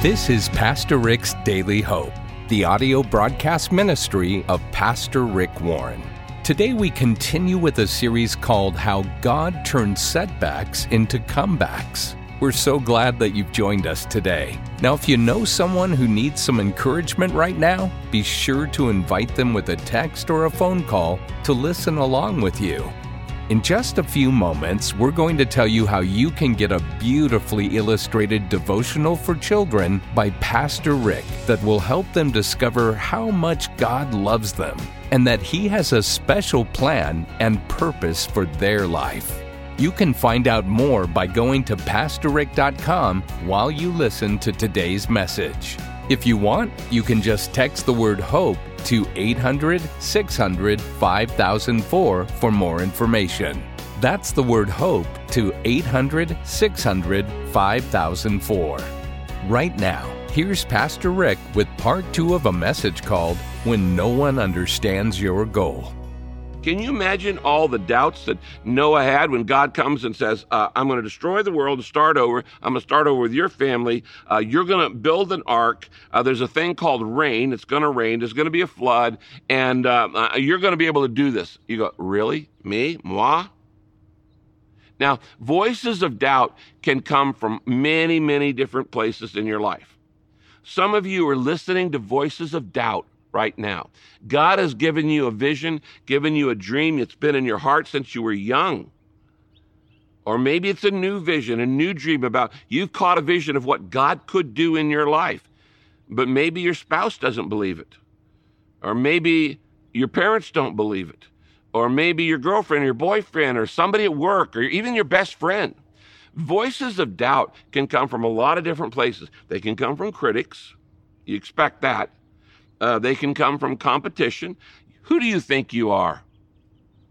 This is Pastor Rick's Daily Hope, the audio broadcast ministry of Pastor Rick Warren. Today we continue with a series called How God Turns Setbacks into Comebacks. We're so glad that you've joined us today. Now, if you know someone who needs some encouragement right now, be sure to invite them with a text or a phone call to listen along with you. In just a few moments, we're going to tell you how you can get a beautifully illustrated devotional for children by Pastor Rick that will help them discover how much God loves them and that He has a special plan and purpose for their life. You can find out more by going to PastorRick.com while you listen to today's message. If you want, you can just text the word HOPE to 800 600 5004 for more information. That's the word HOPE to 800 600 5004. Right now, here's Pastor Rick with part two of a message called When No One Understands Your Goal. Can you imagine all the doubts that Noah had when God comes and says, uh, I'm going to destroy the world and start over. I'm going to start over with your family. Uh, you're going to build an ark. Uh, there's a thing called rain. It's going to rain. There's going to be a flood. And uh, uh, you're going to be able to do this. You go, Really? Me? Moi? Now, voices of doubt can come from many, many different places in your life. Some of you are listening to voices of doubt right now. God has given you a vision, given you a dream. It's been in your heart since you were young. Or maybe it's a new vision, a new dream about you've caught a vision of what God could do in your life. But maybe your spouse doesn't believe it. Or maybe your parents don't believe it. Or maybe your girlfriend or your boyfriend or somebody at work or even your best friend. Voices of doubt can come from a lot of different places. They can come from critics. You expect that. Uh, they can come from competition. Who do you think you are?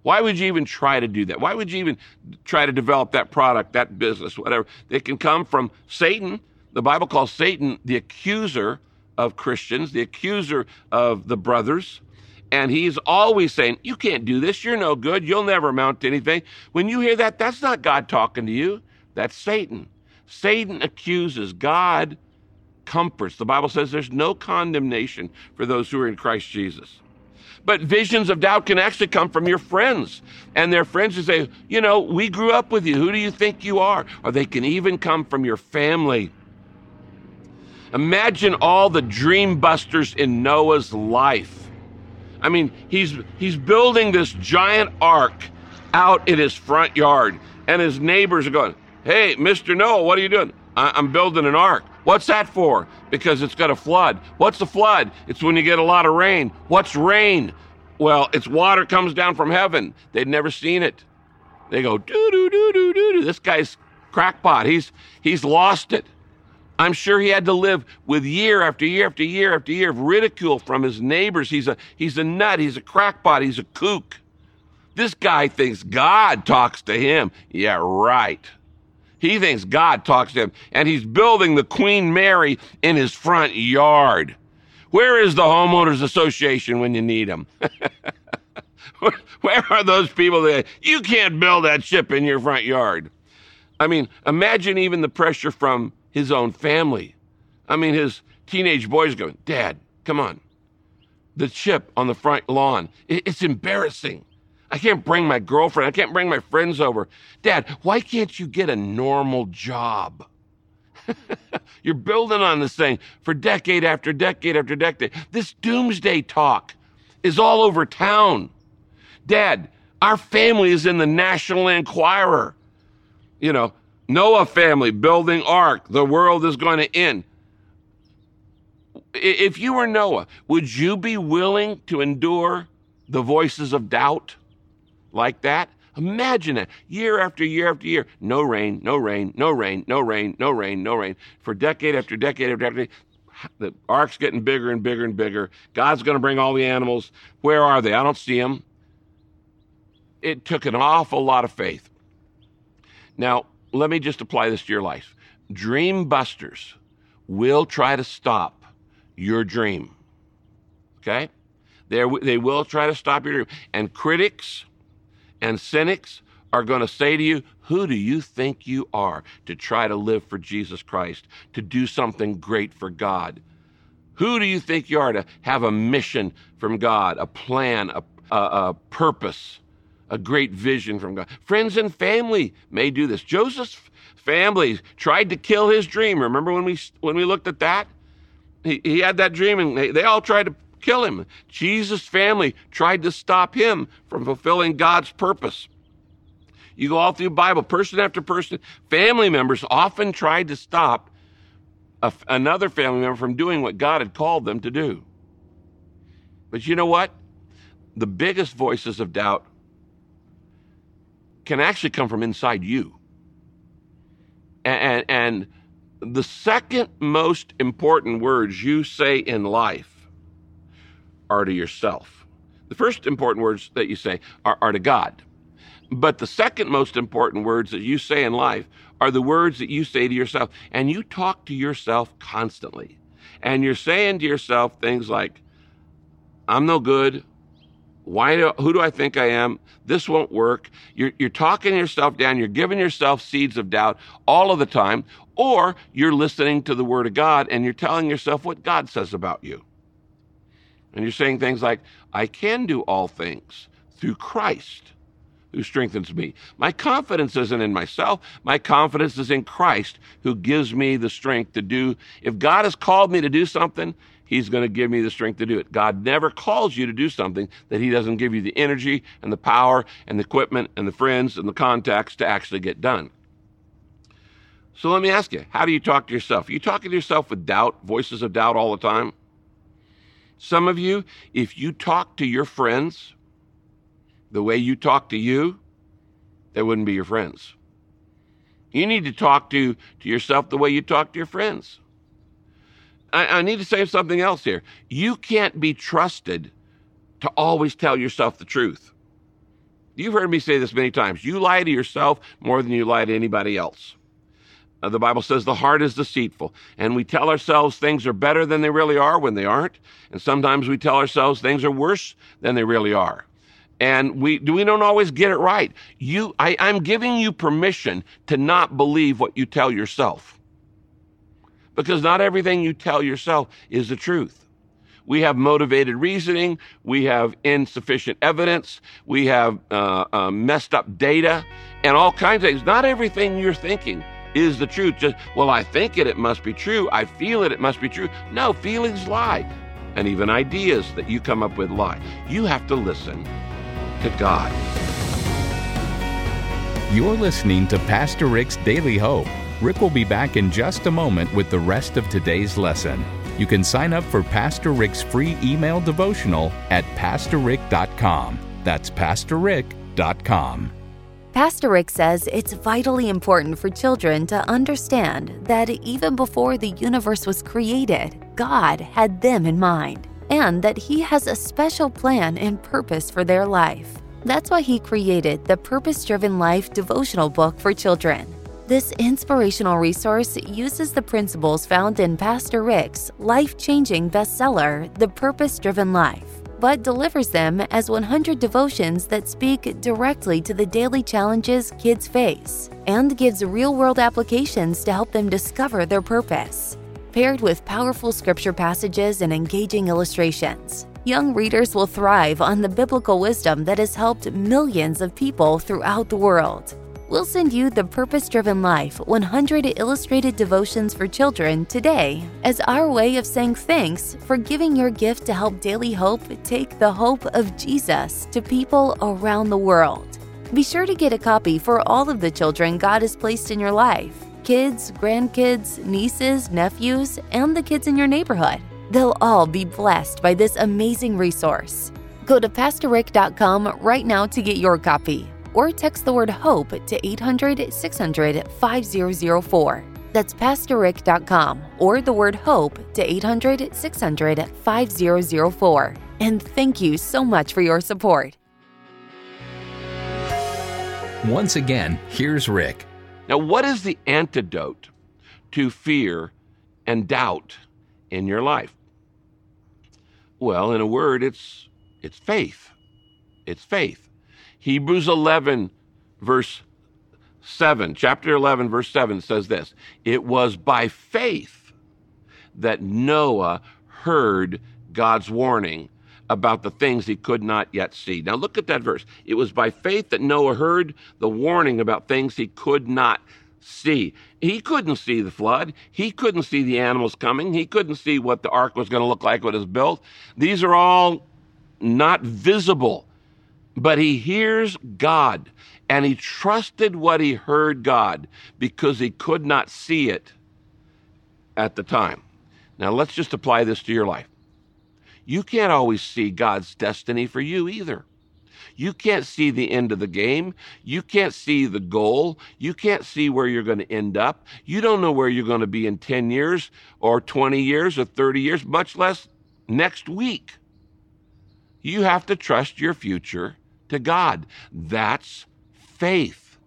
Why would you even try to do that? Why would you even try to develop that product, that business, whatever? They can come from Satan. The Bible calls Satan the accuser of Christians, the accuser of the brothers. And he's always saying, You can't do this. You're no good. You'll never amount to anything. When you hear that, that's not God talking to you. That's Satan. Satan accuses. God comforts. The Bible says there's no condemnation for those who are in Christ Jesus. But visions of doubt can actually come from your friends and their friends who say, You know, we grew up with you. Who do you think you are? Or they can even come from your family. Imagine all the dream busters in Noah's life. I mean, he's, he's building this giant ark out in his front yard, and his neighbors are going, Hey, Mr. Noah, what are you doing? I'm building an ark. What's that for? Because it's got a flood. What's a flood? It's when you get a lot of rain. What's rain? Well, it's water comes down from heaven. They'd never seen it. They go, doo doo doo doo doo doo. This guy's crackpot. He's he's lost it. I'm sure he had to live with year after year after year after year of ridicule from his neighbors. He's a he's a nut. He's a crackpot. He's a kook. This guy thinks God talks to him. Yeah, right. He thinks God talks to him, and he's building the Queen Mary in his front yard. Where is the homeowners association when you need them? Where are those people that you can't build that ship in your front yard? I mean, imagine even the pressure from his own family. I mean, his teenage boys going, Dad, come on. The chip on the front lawn, it's embarrassing. I can't bring my girlfriend. I can't bring my friends over. Dad, why can't you get a normal job? You're building on this thing for decade after decade after decade. This doomsday talk is all over town. Dad, our family is in the National Enquirer. You know, Noah family building ark. The world is going to end. If you were Noah, would you be willing to endure the voices of doubt? Like that. Imagine that year after year after year, no rain, no rain, no rain, no rain, no rain, no rain, for decade after decade after decade. The ark's getting bigger and bigger and bigger. God's going to bring all the animals. Where are they? I don't see them. It took an awful lot of faith. Now, let me just apply this to your life. Dream busters will try to stop your dream. Okay? They're, they will try to stop your dream. And critics and cynics are going to say to you, Who do you think you are to try to live for Jesus Christ, to do something great for God? Who do you think you are to have a mission from God, a plan, a, a, a purpose, a great vision from God? Friends and family may do this. Joseph's family tried to kill his dream. Remember when we when we looked at that? He, he had that dream, and they, they all tried to kill him. Jesus' family tried to stop him from fulfilling God's purpose. You go all through the Bible, person after person, family members often tried to stop a, another family member from doing what God had called them to do. But you know what? The biggest voices of doubt can actually come from inside you. And, and, and the second most important words you say in life are to yourself. The first important words that you say are, are to God. But the second most important words that you say in life are the words that you say to yourself. And you talk to yourself constantly. And you're saying to yourself things like, I'm no good. Why do, who do I think I am? This won't work. You're, you're talking yourself down. You're giving yourself seeds of doubt all of the time. Or you're listening to the word of God and you're telling yourself what God says about you. And you're saying things like, I can do all things through Christ who strengthens me. My confidence isn't in myself. My confidence is in Christ who gives me the strength to do. If God has called me to do something, He's going to give me the strength to do it. God never calls you to do something that He doesn't give you the energy and the power and the equipment and the friends and the contacts to actually get done. So let me ask you, how do you talk to yourself? Are you talking to yourself with doubt, voices of doubt all the time? Some of you, if you talk to your friends the way you talk to you, they wouldn't be your friends. You need to talk to, to yourself the way you talk to your friends. I, I need to say something else here. You can't be trusted to always tell yourself the truth. You've heard me say this many times. You lie to yourself more than you lie to anybody else. Uh, the Bible says the heart is deceitful, and we tell ourselves things are better than they really are when they aren't, and sometimes we tell ourselves things are worse than they really are and we do we don't always get it right. You, I, I'm giving you permission to not believe what you tell yourself, because not everything you tell yourself is the truth. We have motivated reasoning. We have insufficient evidence. We have uh, uh, messed up data and all kinds of things. Not everything you're thinking is the truth. Just, well, I think it, it must be true. I feel it, it must be true. No, feelings lie. And even ideas that you come up with lie. You have to listen to God. You're listening to Pastor Rick's Daily Hope. Rick will be back in just a moment with the rest of today's lesson. You can sign up for Pastor Rick's free email devotional at PastorRick.com. That's PastorRick.com. Pastor Rick says it's vitally important for children to understand that even before the universe was created, God had them in mind and that He has a special plan and purpose for their life. That's why He created the Purpose Driven Life devotional book for children. This inspirational resource uses the principles found in Pastor Rick's life changing bestseller, The Purpose Driven Life, but delivers them as 100 devotions that speak directly to the daily challenges kids face and gives real world applications to help them discover their purpose paired with powerful scripture passages and engaging illustrations. Young readers will thrive on the biblical wisdom that has helped millions of people throughout the world. We'll send you the Purpose Driven Life 100 Illustrated Devotions for Children today as our way of saying thanks for giving your gift to help Daily Hope take the hope of Jesus to people around the world. Be sure to get a copy for all of the children God has placed in your life kids, grandkids, nieces, nephews, and the kids in your neighborhood. They'll all be blessed by this amazing resource. Go to PastorRick.com right now to get your copy or text the word HOPE to 800 600 5004. That's PastorRick.com or the word HOPE to 800 600 5004. And thank you so much for your support. Once again, here's Rick. Now, what is the antidote to fear and doubt in your life? Well, in a word, it's it's faith. It's faith. Hebrews 11 verse 7, chapter 11, verse 7 says this It was by faith that Noah heard God's warning about the things he could not yet see. Now look at that verse. It was by faith that Noah heard the warning about things he could not see. He couldn't see the flood. He couldn't see the animals coming. He couldn't see what the ark was going to look like when it was built. These are all not visible. But he hears God and he trusted what he heard God because he could not see it at the time. Now let's just apply this to your life. You can't always see God's destiny for you either. You can't see the end of the game. You can't see the goal. You can't see where you're going to end up. You don't know where you're going to be in 10 years or 20 years or 30 years, much less next week. You have to trust your future to God. That's faith.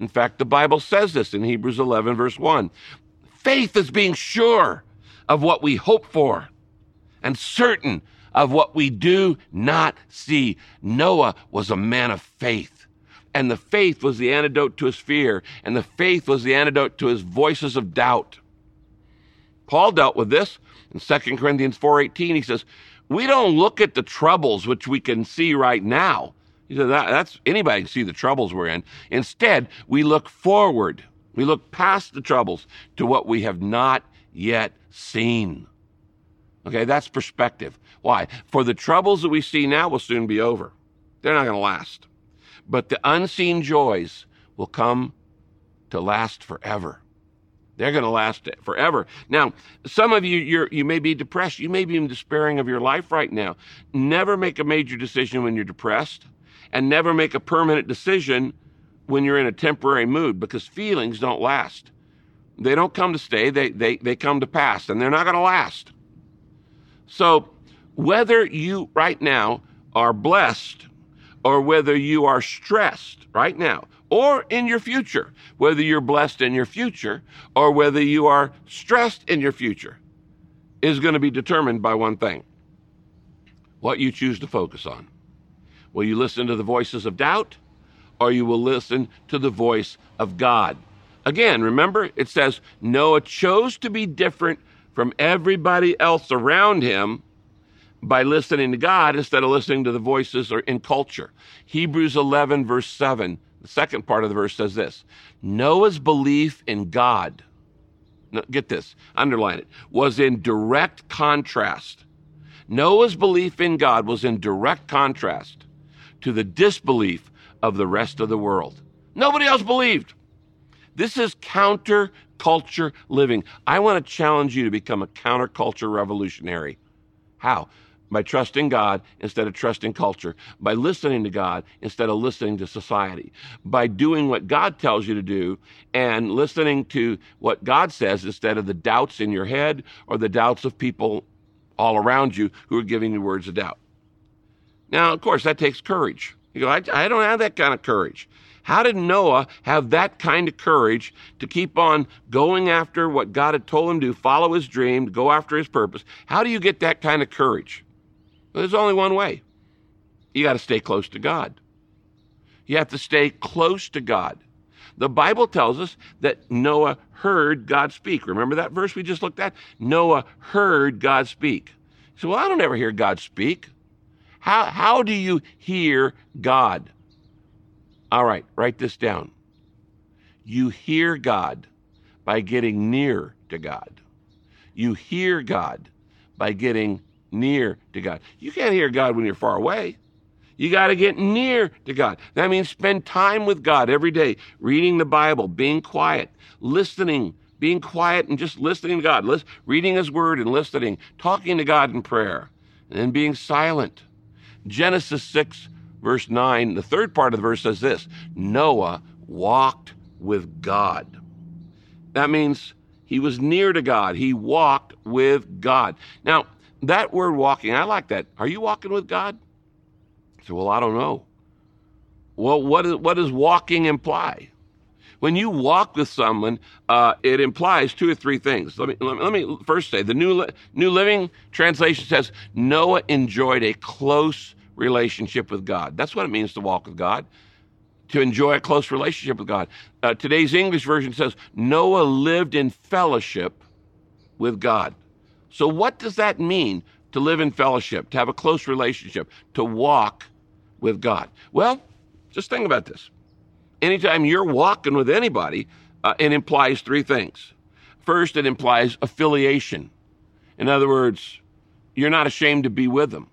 In fact, the Bible says this in Hebrews 11, verse 1. Faith is being sure of what we hope for and certain of what we do not see. Noah was a man of faith. And the faith was the antidote to his fear, and the faith was the antidote to his voices of doubt. Paul dealt with this in 2 Corinthians 4:18. He says, "We don't look at the troubles which we can see right now." He said that, that's anybody can see the troubles we're in. Instead, we look forward. We look past the troubles to what we have not yet seen. Okay, that's perspective. Why? For the troubles that we see now will soon be over. They're not going to last. But the unseen joys will come to last forever. They're going to last forever. Now, some of you, you you may be depressed. You may be even despairing of your life right now. Never make a major decision when you're depressed, and never make a permanent decision when you're in a temporary mood because feelings don't last. They don't come to stay, they, they, they come to pass, and they're not going to last. So, whether you right now are blessed or whether you are stressed right now or in your future, whether you're blessed in your future or whether you are stressed in your future, is going to be determined by one thing what you choose to focus on. Will you listen to the voices of doubt or you will listen to the voice of God? Again, remember, it says Noah chose to be different from everybody else around him by listening to God instead of listening to the voices or in culture. Hebrews 11, verse 7, the second part of the verse says this Noah's belief in God, get this, underline it, was in direct contrast. Noah's belief in God was in direct contrast to the disbelief of the rest of the world. Nobody else believed. This is counterculture living. I want to challenge you to become a counterculture revolutionary. How? By trusting God instead of trusting culture, by listening to God instead of listening to society, by doing what God tells you to do and listening to what God says instead of the doubts in your head or the doubts of people all around you who are giving you words of doubt. Now, of course, that takes courage. You go, I, I don't have that kind of courage. How did Noah have that kind of courage to keep on going after what God had told him to follow his dream, to go after his purpose? How do you get that kind of courage? Well, there's only one way. You got to stay close to God. You have to stay close to God. The Bible tells us that Noah heard God speak. Remember that verse we just looked at? Noah heard God speak. So, well, I don't ever hear God speak. How, how do you hear God? All right, write this down. You hear God by getting near to God. You hear God by getting near to God. You can't hear God when you're far away. You got to get near to God. That means spend time with God every day, reading the Bible, being quiet, listening, being quiet and just listening to God, reading His Word and listening, talking to God in prayer, and then being silent. Genesis 6 verse 9, the third part of the verse says this Noah walked with God. That means he was near to God. He walked with God. Now, that word walking, I like that. Are you walking with God? Said, well, I don't know. Well, what, is, what does walking imply? When you walk with someone, uh, it implies two or three things. Let me, let me, first say the New, New Living Translation says Noah enjoyed a close relationship with God. That's what it means to walk with God. to enjoy a close relationship with God. Uh, today's English version says Noah lived in fellowship with God. So, what does that mean to live in fellowship, to have a close relationship, to walk with God? Well, just think about this. Anytime you're walking with anybody, uh, it implies three things. First, it implies affiliation. In other words, you're not ashamed to be with them.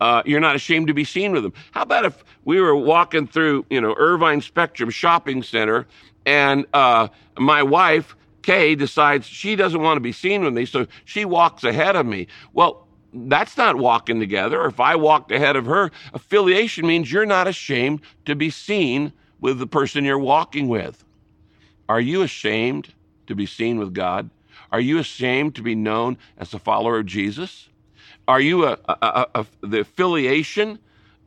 Uh, you're not ashamed to be seen with them. How about if we were walking through, you know, Irvine Spectrum Shopping Center, and uh, my wife Kay decides she doesn't want to be seen with me, so she walks ahead of me. Well, that's not walking together. If I walked ahead of her, affiliation means you're not ashamed to be seen with the person you're walking with. Are you ashamed to be seen with God? Are you ashamed to be known as a follower of Jesus? Are you a, a, a, the affiliation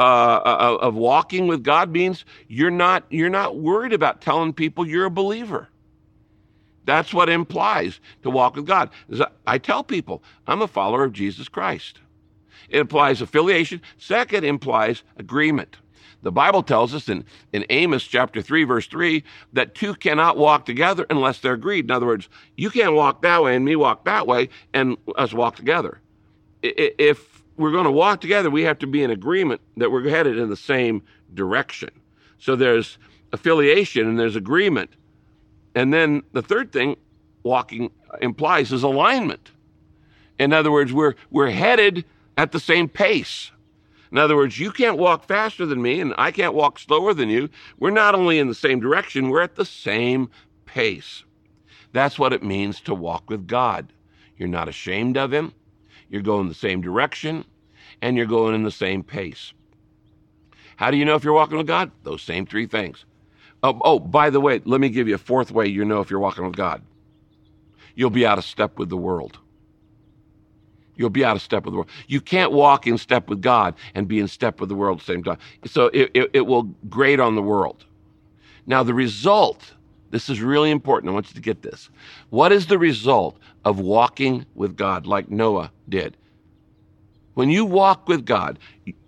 uh, of walking with God means you're not you're not worried about telling people you're a believer. That's what implies to walk with God. I tell people I'm a follower of Jesus Christ. It implies affiliation. Second, implies agreement. The Bible tells us in, in Amos chapter 3, verse 3, that two cannot walk together unless they're agreed. In other words, you can't walk that way and me walk that way and us walk together. If we're going to walk together, we have to be in agreement that we're headed in the same direction. So there's affiliation and there's agreement. And then the third thing walking implies is alignment. In other words, we're, we're headed at the same pace. In other words, you can't walk faster than me, and I can't walk slower than you. We're not only in the same direction, we're at the same pace. That's what it means to walk with God. You're not ashamed of Him, you're going the same direction, and you're going in the same pace. How do you know if you're walking with God? Those same three things. Oh, oh, by the way, let me give you a fourth way you know if you're walking with God. You'll be out of step with the world. You'll be out of step with the world. You can't walk in step with God and be in step with the world at the same time. So it, it, it will grate on the world. Now, the result, this is really important. I want you to get this. What is the result of walking with God like Noah did? When you walk with God,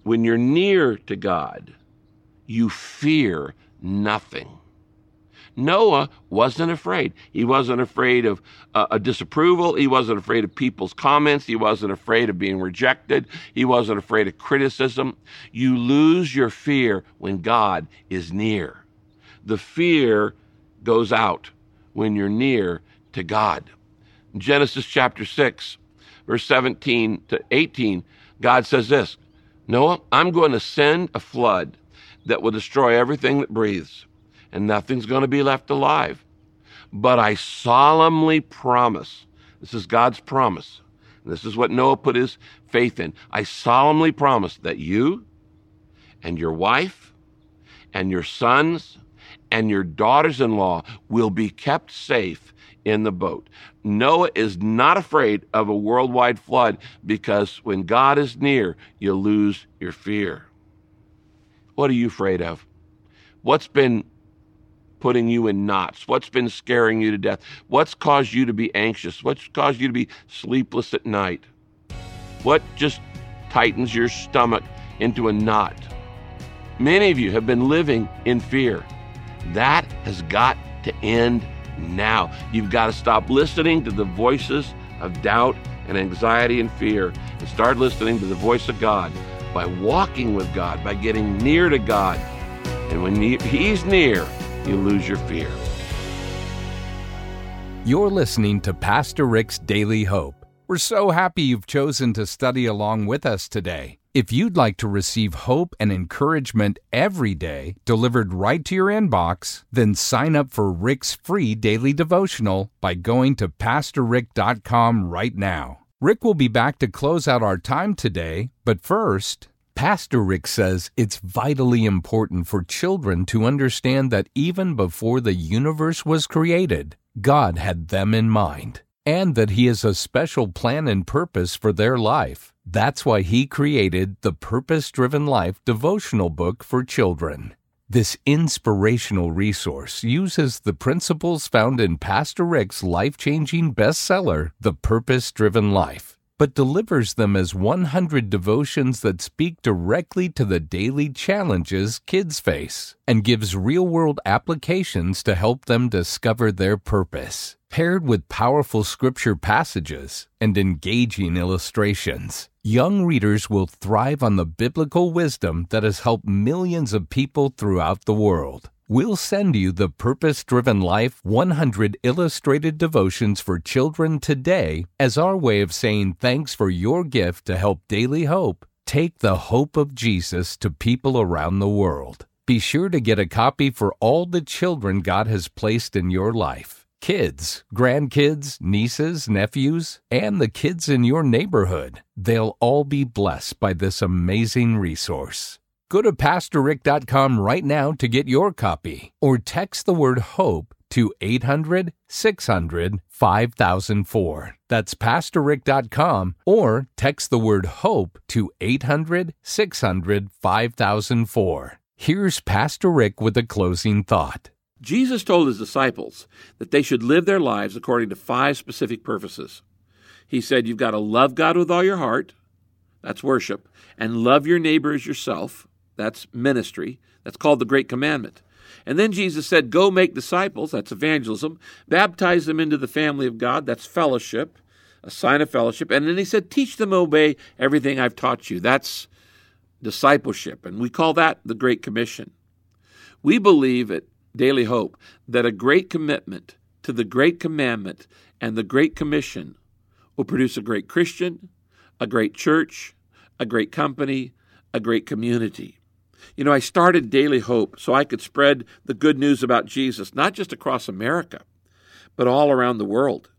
when you're near to God, you fear nothing. Noah wasn't afraid. He wasn't afraid of uh, a disapproval. He wasn't afraid of people's comments. He wasn't afraid of being rejected. He wasn't afraid of criticism. You lose your fear when God is near. The fear goes out when you're near to God. Genesis chapter 6, verse 17 to 18, God says this Noah, I'm going to send a flood that will destroy everything that breathes and nothing's going to be left alive. But I solemnly promise, this is God's promise, And this is what Noah put his faith in. I solemnly promise that you and your wife and your sons and your daughters in law will be kept safe in the boat. Noah is not afraid of a worldwide flood because when God is near, you lose your fear. What are you afraid of? What's been putting you in knots? What's been scaring you to death? What's caused you to be anxious? What's caused you to be sleepless at night? What just tightens your stomach into a knot? Many of you have been living in fear. That has got to end now. You've got to stop listening to the voices of doubt and anxiety and fear and start listening to the voice of God by walking with God, by getting near to God. And when He's near, you lose your fear. You're listening to Pastor Rick's Daily Hope. We're so happy you've chosen to study along with us today. If you'd like to receive hope and encouragement every day delivered right to your inbox, then sign up for Rick's free daily devotional by going to PastorRick.com right now. Rick will be back to close out our time today, but first, Pastor Rick says it's vitally important for children to understand that even before the universe was created, God had them in mind, and that He has a special plan and purpose for their life. That's why He created the Purpose Driven Life devotional book for children. This inspirational resource uses the principles found in Pastor Rick's life changing bestseller, The Purpose Driven Life but delivers them as 100 devotions that speak directly to the daily challenges kids face and gives real world applications to help them discover their purpose, paired with powerful scripture passages and engaging illustrations. Young readers will thrive on the biblical wisdom that has helped millions of people throughout the world. We'll send you the Purpose Driven Life 100 Illustrated Devotions for Children today as our way of saying thanks for your gift to help Daily Hope take the hope of Jesus to people around the world. Be sure to get a copy for all the children God has placed in your life kids, grandkids, nieces, nephews, and the kids in your neighborhood. They'll all be blessed by this amazing resource. Go to PastorRick.com right now to get your copy or text the word HOPE to 800 600 5004. That's PastorRick.com or text the word HOPE to 800 600 5004. Here's Pastor Rick with a closing thought. Jesus told his disciples that they should live their lives according to five specific purposes. He said, You've got to love God with all your heart, that's worship, and love your neighbor as yourself, that's ministry. That's called the Great Commandment. And then Jesus said, Go make disciples, that's evangelism, baptize them into the family of God, that's fellowship, a sign of fellowship. And then he said, Teach them obey everything I've taught you. That's discipleship. And we call that the Great Commission. We believe at Daily Hope that a great commitment to the Great Commandment and the Great Commission will produce a great Christian, a great church, a great company, a great community. You know, I started Daily Hope so I could spread the good news about Jesus, not just across America, but all around the world.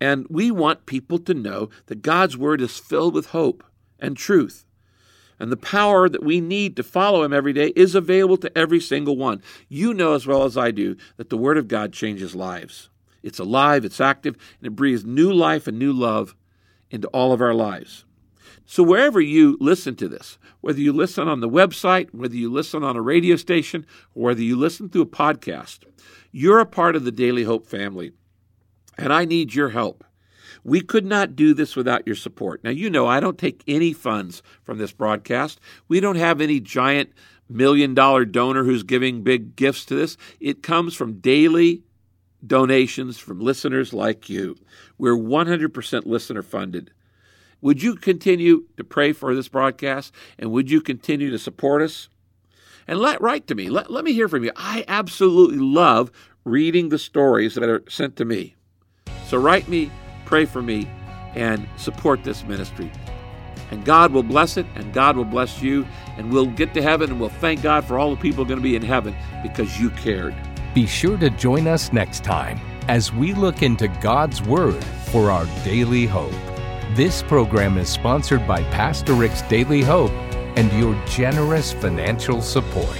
And we want people to know that God's Word is filled with hope and truth. And the power that we need to follow Him every day is available to every single one. You know as well as I do that the Word of God changes lives. It's alive, it's active, and it breathes new life and new love into all of our lives. So, wherever you listen to this, whether you listen on the website, whether you listen on a radio station, or whether you listen through a podcast, you're a part of the Daily Hope family. And I need your help. We could not do this without your support. Now, you know, I don't take any funds from this broadcast. We don't have any giant million dollar donor who's giving big gifts to this. It comes from daily donations from listeners like you. We're 100% listener funded. Would you continue to pray for this broadcast? And would you continue to support us? And let write to me. Let, let me hear from you. I absolutely love reading the stories that are sent to me. So write me, pray for me, and support this ministry. And God will bless it, and God will bless you, and we'll get to heaven, and we'll thank God for all the people going to be in heaven because you cared. Be sure to join us next time as we look into God's Word for our daily hope. This program is sponsored by Pastor Rick's Daily Hope and your generous financial support.